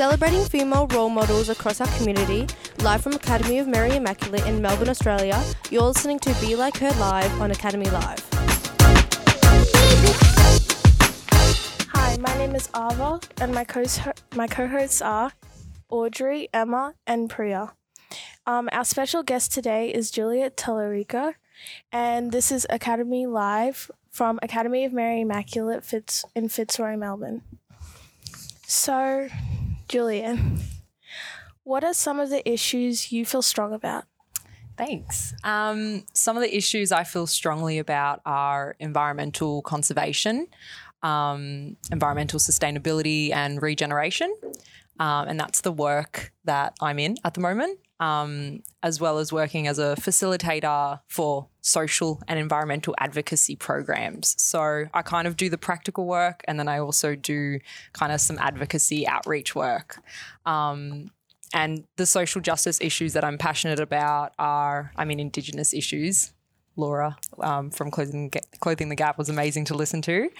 Celebrating female role models across our community, live from Academy of Mary Immaculate in Melbourne, Australia, you're listening to Be Like Her Live on Academy Live. Hi, my name is Ava, and my co my co-hosts are Audrey, Emma, and Priya. Um, our special guest today is Juliet Tellerica, and this is Academy Live from Academy of Mary Immaculate Fitz in Fitzroy, Melbourne. So, Juliet, what are some of the issues you feel strong about? Thanks. Um, some of the issues I feel strongly about are environmental conservation, um, environmental sustainability, and regeneration. Um, and that's the work that I'm in at the moment, um, as well as working as a facilitator for social and environmental advocacy programs. So I kind of do the practical work, and then I also do kind of some advocacy outreach work. Um, and the social justice issues that I'm passionate about are, I mean, Indigenous issues. Laura um, from Clothing, Clothing the Gap was amazing to listen to.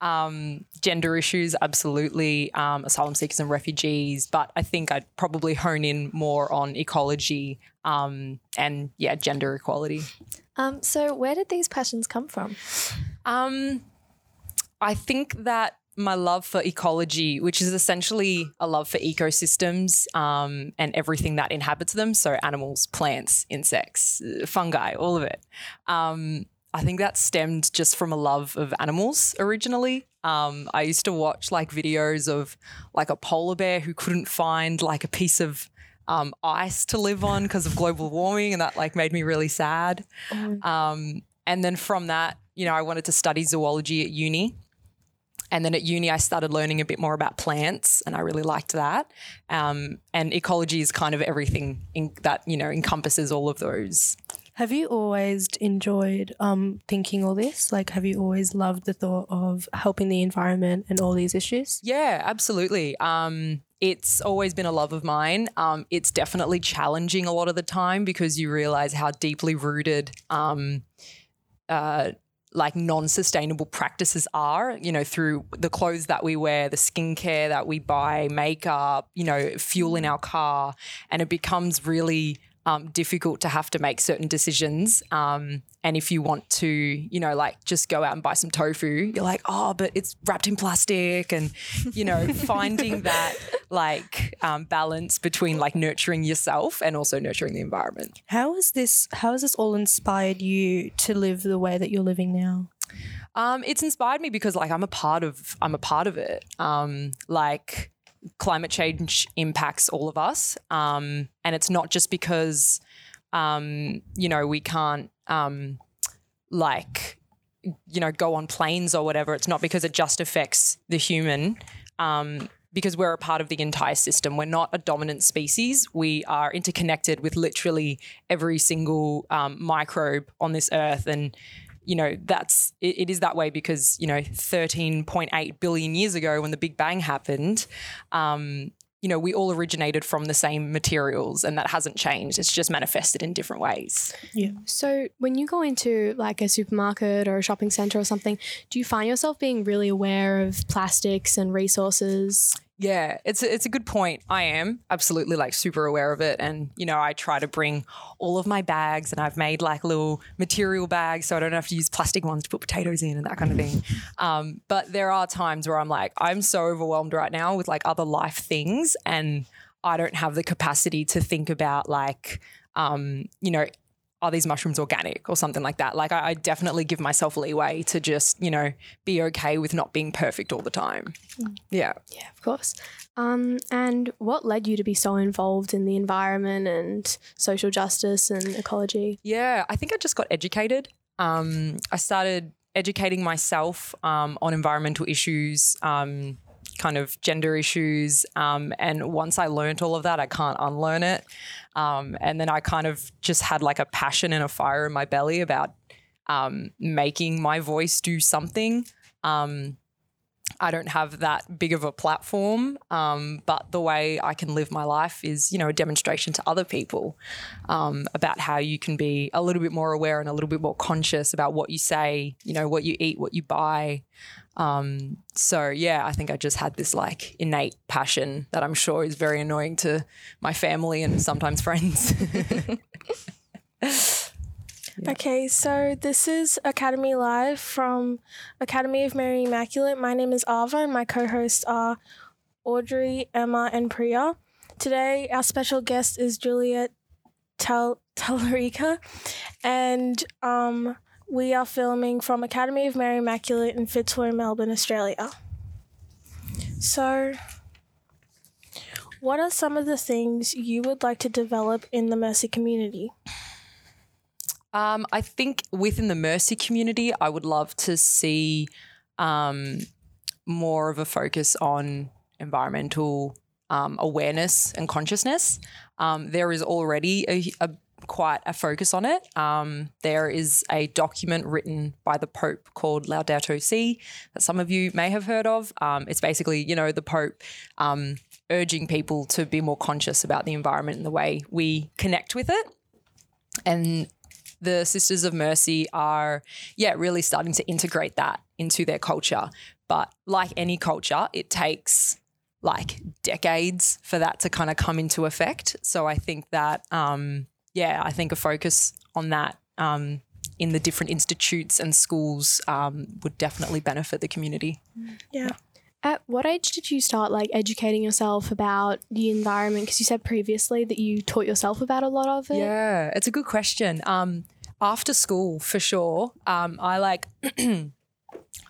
Um, gender issues, absolutely. Um, asylum seekers and refugees. But I think I'd probably hone in more on ecology um, and, yeah, gender equality. Um, so, where did these passions come from? Um, I think that my love for ecology, which is essentially a love for ecosystems um, and everything that inhabits them. So, animals, plants, insects, fungi, all of it. Um, I think that stemmed just from a love of animals originally. Um, I used to watch like videos of like a polar bear who couldn't find like a piece of um, ice to live on because of global warming, and that like made me really sad. Um, and then from that, you know, I wanted to study zoology at uni. And then at uni, I started learning a bit more about plants, and I really liked that. Um, and ecology is kind of everything in, that you know encompasses all of those. Have you always enjoyed um, thinking all this? Like, have you always loved the thought of helping the environment and all these issues? Yeah, absolutely. Um, it's always been a love of mine. Um, it's definitely challenging a lot of the time because you realize how deeply rooted. Um, uh, like non-sustainable practices are you know through the clothes that we wear the skincare that we buy makeup you know fuel in mm. our car and it becomes really um, difficult to have to make certain decisions. Um, and if you want to, you know, like just go out and buy some tofu, you're like, oh, but it's wrapped in plastic. And, you know, finding that like um, balance between like nurturing yourself and also nurturing the environment. How is this, how has this all inspired you to live the way that you're living now? Um, it's inspired me because like I'm a part of, I'm a part of it. Um, like, climate change impacts all of us. Um, and it's not just because, um, you know, we can't, um, like, you know, go on planes or whatever. It's not because it just affects the human. Um, because we're a part of the entire system. We're not a dominant species. We are interconnected with literally every single um, microbe on this earth. And you know that's it, it is that way because you know 13.8 billion years ago when the big bang happened um, you know we all originated from the same materials and that hasn't changed. It's just manifested in different ways. Yeah. So when you go into like a supermarket or a shopping center or something do you find yourself being really aware of plastics and resources yeah, it's a, it's a good point. I am absolutely like super aware of it, and you know, I try to bring all of my bags, and I've made like little material bags, so I don't have to use plastic ones to put potatoes in and that kind of thing. Um, but there are times where I'm like, I'm so overwhelmed right now with like other life things, and I don't have the capacity to think about like, um, you know, are these mushrooms organic or something like that? Like, I, I, definitely give myself leeway to just, you know, be okay with not being perfect all the time. Mm. Yeah. Yeah, of course. Um, and what led you to be so involved in the environment and social justice and ecology? Yeah, I think I just got educated. Um, I started educating myself um, on environmental issues um, kind of gender issues. Um, and once I learned all of that, I can't unlearn it. Um, and then I kind of just had like a passion and a fire in my belly about um, making my voice do something. Um, I don't have that big of a platform, um, but the way I can live my life is, you know, a demonstration to other people um, about how you can be a little bit more aware and a little bit more conscious about what you say, you know, what you eat, what you buy. Um, so yeah, I think I just had this like innate passion that I'm sure is very annoying to my family and sometimes friends. Okay, so this is Academy Live from Academy of Mary Immaculate. My name is Ava, and my co hosts are Audrey, Emma, and Priya. Today, our special guest is Juliet Tal- Tallarica, and um, we are filming from Academy of Mary Immaculate in Fitzroy, Melbourne, Australia. So, what are some of the things you would like to develop in the Mercy community? Um, I think within the Mercy community, I would love to see um, more of a focus on environmental um, awareness and consciousness. Um, there is already a, a, quite a focus on it. Um, there is a document written by the Pope called Laudato Si that some of you may have heard of. Um, it's basically, you know, the Pope urging people to be more conscious about the environment and the way we connect with it. And the Sisters of Mercy are, yeah, really starting to integrate that into their culture. But like any culture, it takes like decades for that to kind of come into effect. So I think that, um, yeah, I think a focus on that um, in the different institutes and schools um, would definitely benefit the community. Yeah. At what age did you start like educating yourself about the environment? Because you said previously that you taught yourself about a lot of it. Yeah, it's a good question. Um, after school, for sure, um, I like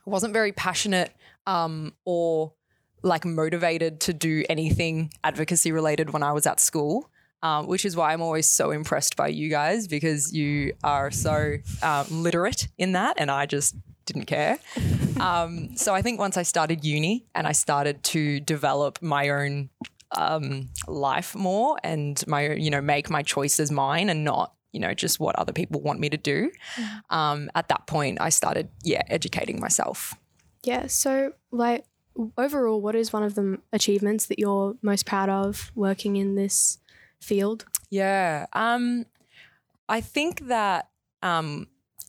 wasn't very passionate um, or like motivated to do anything advocacy related when I was at school. Um, which is why I'm always so impressed by you guys because you are so um, literate in that, and I just didn't care. Um, so I think once I started uni and I started to develop my own um, life more and my, you know, make my choices mine and not, you know, just what other people want me to do. Um, at that point, I started, yeah, educating myself. Yeah. So, like, overall, what is one of the achievements that you're most proud of working in this field? Yeah. Um, I think that um,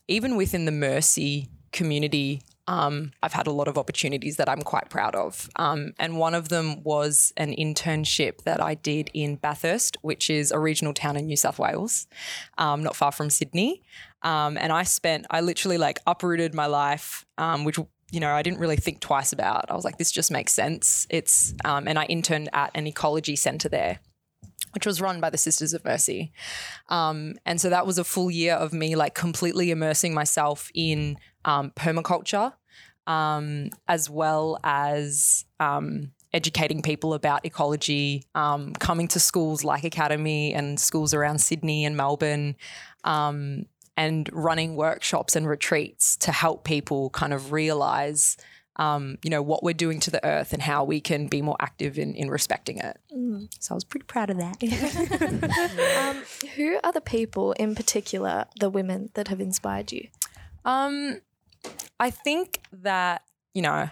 even within the Mercy community, um, I've had a lot of opportunities that I'm quite proud of. Um, and one of them was an internship that I did in Bathurst, which is a regional town in New South Wales, um, not far from Sydney. Um, and I spent, I literally like uprooted my life, um, which you know, I didn't really think twice about. I was like, this just makes sense. It's, um, and I interned at an ecology center there which was run by the Sisters of Mercy. Um, and so that was a full year of me like completely immersing myself in um, permaculture, um, as well as um, educating people about ecology, um, coming to schools like Academy and schools around Sydney and Melbourne. Um, and running workshops and retreats to help people kind of realize um, you know, what we're doing to the earth and how we can be more active in, in respecting it. Mm. So I was pretty proud of that. um, who are the people in particular, the women that have inspired you? Um, I think that, you know,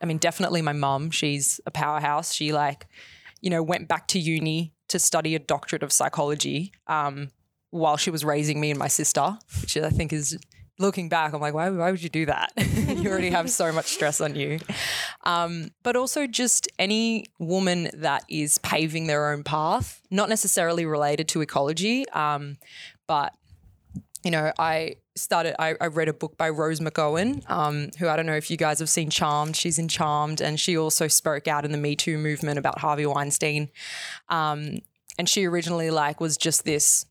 I mean, definitely my mum, she's a powerhouse. She like, you know, went back to uni to study a doctorate of psychology um, while she was raising me and my sister, which I think is looking back, I'm like, why, why would you do that? you already have so much stress on you. Um, but also just any woman that is paving their own path, not necessarily related to ecology, um, but you know, I started, I, I, read a book by Rose McGowan, um, who I don't know if you guys have seen Charmed. She's in Charmed, and she also spoke out in the Me Too movement about Harvey Weinstein. Um, and she originally like was just this,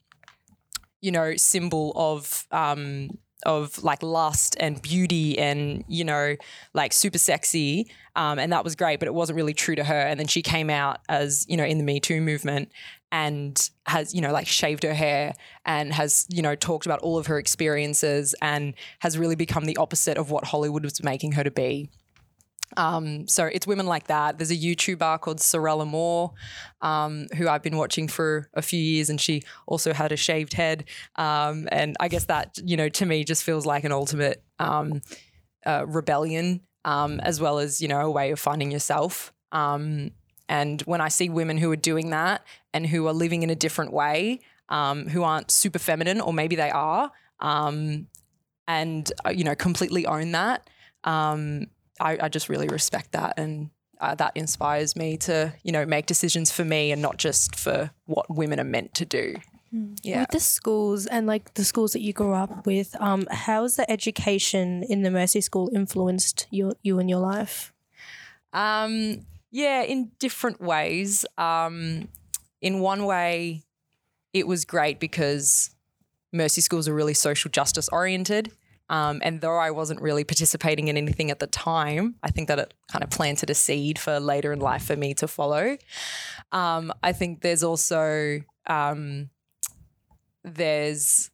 you know, symbol of um, of like lust and beauty and you know like super sexy um, and that was great but it wasn't really true to her and then she came out as you know in the me too movement and has you know like shaved her hair and has you know talked about all of her experiences and has really become the opposite of what hollywood was making her to be um, so it's women like that. There's a YouTuber called Sorelle Amore, um, who I've been watching for a few years, and she also had a shaved head. Um, and I guess that, you know, to me just feels like an ultimate um, uh, rebellion um, as well as you know a way of finding yourself. Um, and when I see women who are doing that and who are living in a different way, um, who aren't super feminine, or maybe they are, um, and uh, you know completely own that, um, I, I just really respect that and. Uh, that inspires me to, you know, make decisions for me and not just for what women are meant to do. Yeah. With the schools and like the schools that you grew up with, um, how has the education in the Mercy School influenced your you and your life? Um, yeah, in different ways. Um, in one way, it was great because Mercy schools are really social justice oriented. Um, and though I wasn't really participating in anything at the time, I think that it kind of planted a seed for later in life for me to follow. Um, I think there's also um, there's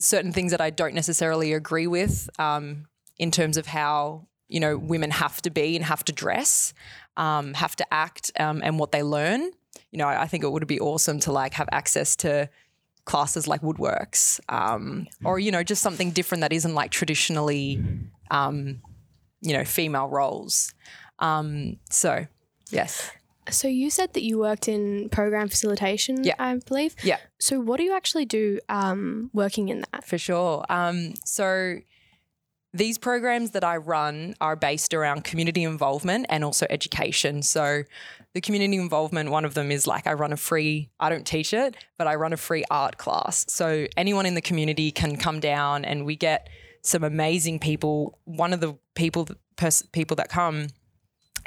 certain things that I don't necessarily agree with um, in terms of how you know women have to be and have to dress, um, have to act, um, and what they learn. You know, I think it would be awesome to like have access to classes like woodworks, um, or you know, just something different that isn't like traditionally, um, you know, female roles. Um, so, yes, So you said that you worked in program facilitation, Yeah. I believe. Yeah. So what do you actually do um, working in that? for sure. Um, so these programs that I run are based around community involvement and also education. So the community involvement, one of them is like I run a free, I don't teach it, but I run a free art class. So anyone in the community can come down and we get some amazing people. One of the people, pers- people that come,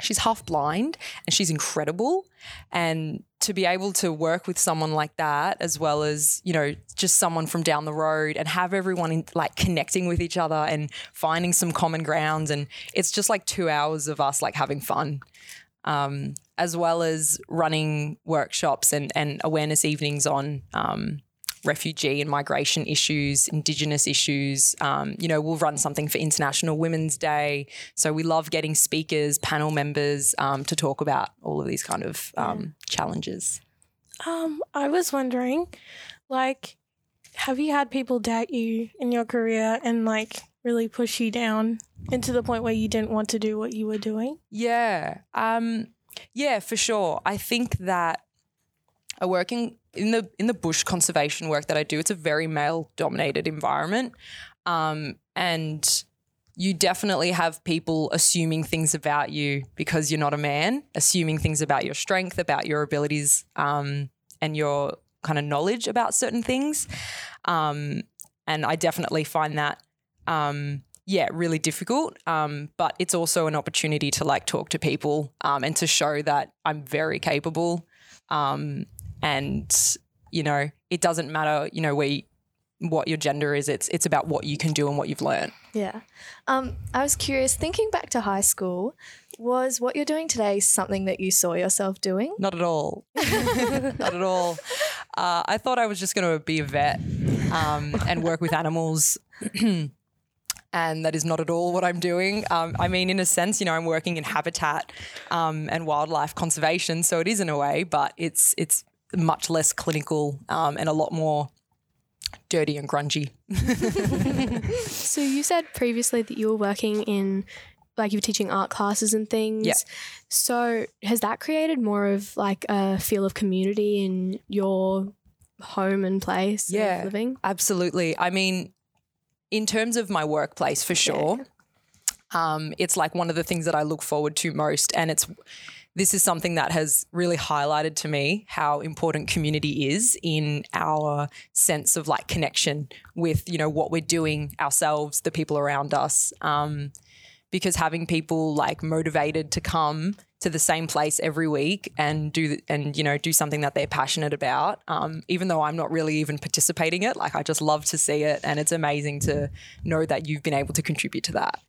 she's half blind and she's incredible. And to be able to work with someone like that, as well as, you know, just someone from down the road and have everyone in, like connecting with each other and finding some common grounds. And it's just like two hours of us like having fun. Um, as well as running workshops and, and awareness evenings on um, refugee and migration issues, Indigenous issues. Um, you know, we'll run something for International Women's Day. So we love getting speakers, panel members um, to talk about all of these kind of um, challenges. Um, I was wondering, like, have you had people doubt you in your career and like really push you down into the point where you didn't want to do what you were doing? Yeah. Um, yeah, for sure. I think that a working in the in the bush conservation work that I do, it's a very male dominated environment. Um, and you definitely have people assuming things about you because you're not a man, assuming things about your strength, about your abilities, um, and your kind of knowledge about certain things. Um, and I definitely find that um, yeah, really difficult. Um, but it's also an opportunity to like talk to people um, and to show that I'm very capable. Um, and you know, it doesn't matter, you know, where what your gender is. It's it's about what you can do and what you've learned. Yeah. Um, I was curious, thinking back to high school, was what you're doing today something that you saw yourself doing? Not at all. Not at all. Uh, I thought I was just going to be a vet um, and work with animals. And that is not at all what I'm doing. Um, I mean, in a sense, you know, I'm working in habitat um, and wildlife conservation, so it is in a way, but it's it's much less clinical um, and a lot more dirty and grungy. So you said previously that you were working in like you were teaching art classes and things. Yeah. So has that created more of like a feel of community in your home and place Yeah. of living? Absolutely. I mean, in terms of my workplace, for sure, um, it's like one of the things that I look forward to most. And it's this is something that has really highlighted to me how important community is in our sense of like connection with you know what we're doing ourselves, the people around us. Um, because having people like motivated to come to the same place every week and do and you know do something that they're passionate about um, even though i'm not really even participating it like i just love to see it and it's amazing to know that you've been able to contribute to that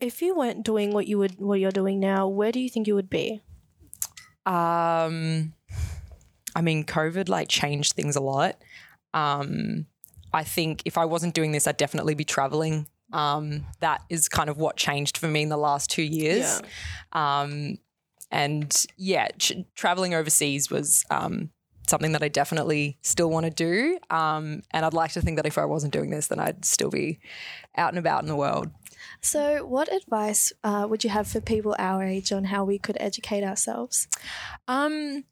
If you weren't doing what you would what you're doing now, where do you think you would be? Um, i mean covid like changed things a lot. Um, i think if i wasn't doing this i'd definitely be traveling. Um, that is kind of what changed for me in the last two years. Um, and yeah, ch- traveling overseas was um, something that I definitely still want to do. Um, and I'd like to think that if I wasn't doing this, then I'd still be out and about in the world. So, what advice uh, would you have for people our age on how we could educate ourselves? Um,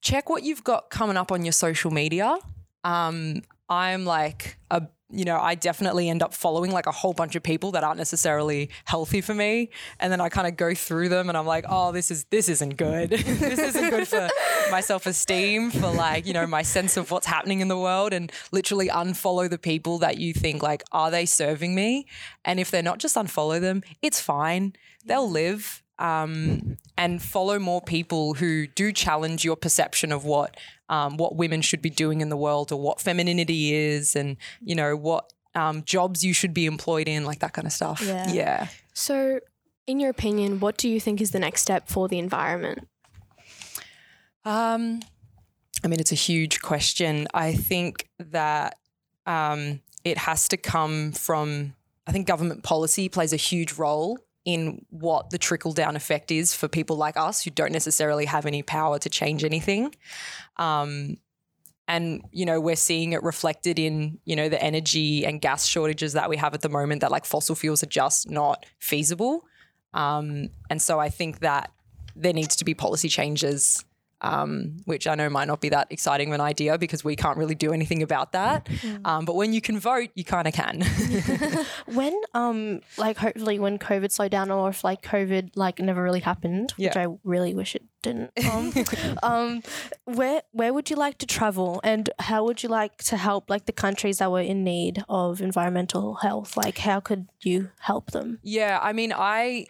check what you've got coming up on your social media. Um, I'm like a you know, I definitely end up following like a whole bunch of people that aren't necessarily healthy for me. And then I kind of go through them and I'm like, oh, this is this isn't good. this isn't good for my self-esteem, for like, you know, my sense of what's happening in the world and literally unfollow the people that you think like, are they serving me? And if they're not, just unfollow them. It's fine. They'll live. Um, and follow more people who do challenge your perception of what um, what women should be doing in the world or what femininity is and, you know, what um, jobs you should be employed in, like that kind of stuff. Yeah. Yeah. So, in your opinion, what do you think is the next step for the environment? Um, I mean, it's a huge question. I think that um, it has to come from, I think government policy plays a huge role in what the trickle down effect is for people like us who don't necessarily have any power to change anything. Um, and you know we're seeing it reflected in you know the energy and gas shortages that we have at the moment that like fossil fuels are just not feasible um, and so i think that there needs to be policy changes um, which I know might not be that exciting of an idea because we can't really do anything about that. Um, but when you can vote, you kind of can. When um like hopefully when COVID slowed down or if like COVID like never really happened, which I really wish it didn't. Um, um where where would you like to travel and how would you like to help like the countries that were in need of environmental health? Like how could you help them? Yeah, I mean, I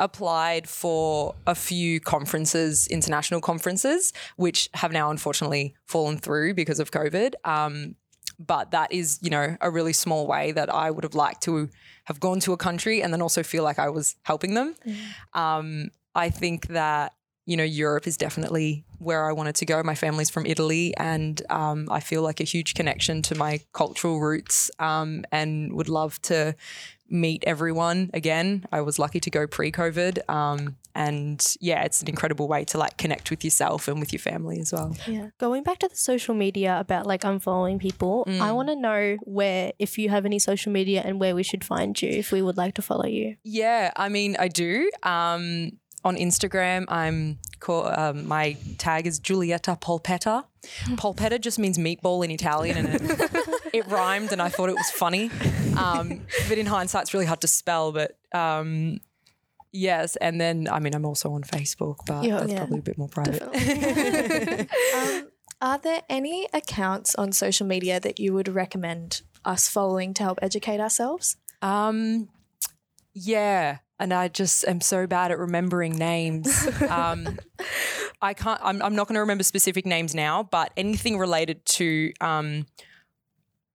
applied for a few conferences, international conferences, which have now unfortunately fallen through because of COVID. Um, but that is, you know, a really small way that I would have liked to have gone to a country and then also feel like I was helping them. Um, I think that you know Europe is definitely where I wanted to go. My family's from Italy, and um, I feel like a huge connection to my cultural roots, um, and would love to meet everyone again. I was lucky to go pre-COVID, um, and yeah, it's an incredible way to like connect with yourself and with your family as well. Yeah. Going back to the social media about like unfollowing people, I want to know where if you have any social media and where we should find you if we would like to follow you. Yeah, I mean, I do. Um, on Instagram, I'm call, um, my tag is Giulietta Polpetta. Polpetta just means meatball in Italian, and it, it rhymed, and I thought it was funny. Um, but in hindsight, it's really hard to spell. But um, yes, and then I mean, I'm also on Facebook, but Yeah. that's Yeah. probably a bit more private. Um, are there any accounts on social media that you would recommend us following to help educate ourselves? Um, yeah, and I just am so bad at remembering names. Um, I can't. I'm, I'm not going to remember specific names now, but anything related to um,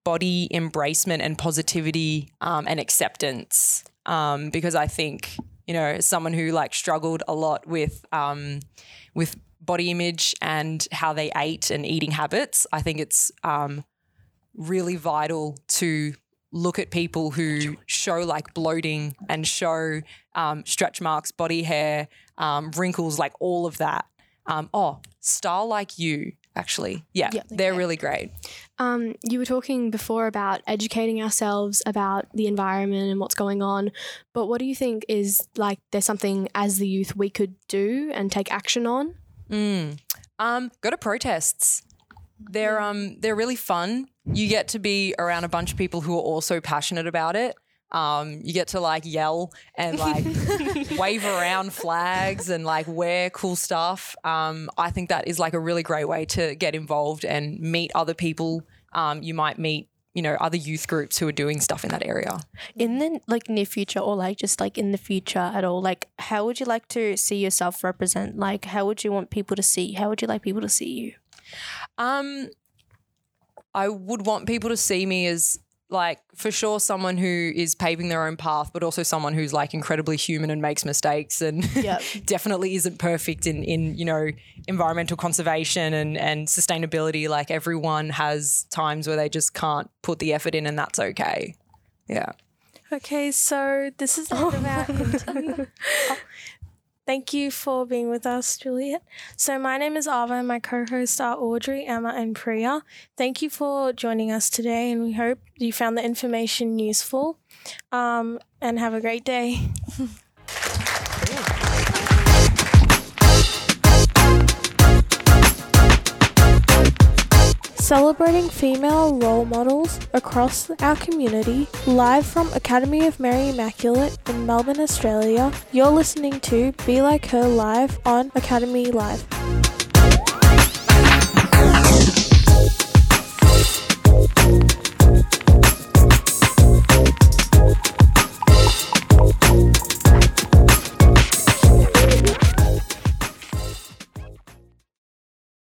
body embracement and positivity um, and acceptance, um, because I think you know, as someone who like struggled a lot with um, with body image and how they ate and eating habits, I think it's um, really vital to look at people who show like bloating and show um, stretch marks, body hair, um, wrinkles, like all of that. Um, oh, style like you, actually. Yeah, they're really great. Um, you were talking before about educating ourselves about the environment and what's going on, but what do you think is like there's something as the youth we could do and take action on? Mm. Um, go to protests. They're um they're really fun. You get to be around a bunch of people who are also passionate about it. Um, you get to like yell and like wave around flags and like wear cool stuff. Um, I think that is like a really great way to get involved and meet other people. Um, you might meet, you know, other youth groups who are doing stuff in that area. In the like near future or like just like in the future at all, like how would you like to see yourself represent? Like how would you want people to see? How would you like people to see you? Um, I would want people to see me as like for sure someone who is paving their own path, but also someone who's like incredibly human and makes mistakes and Yep. definitely isn't perfect in in you know environmental conservation and and sustainability. Like everyone has times where they just can't put the effort in, and that's okay. Yeah. Okay, so this is the end of our interview. Thank you for being with us, Juliet. So, my name is Ava, and my co hosts are Audrey, Emma, and Priya. Thank you for joining us today, and we hope you found the information useful. Um, and have a great day. Celebrating female role models across our community, live from Academy of Mary Immaculate in Melbourne, Australia, you're listening to Be Like Her Live on Academy Live.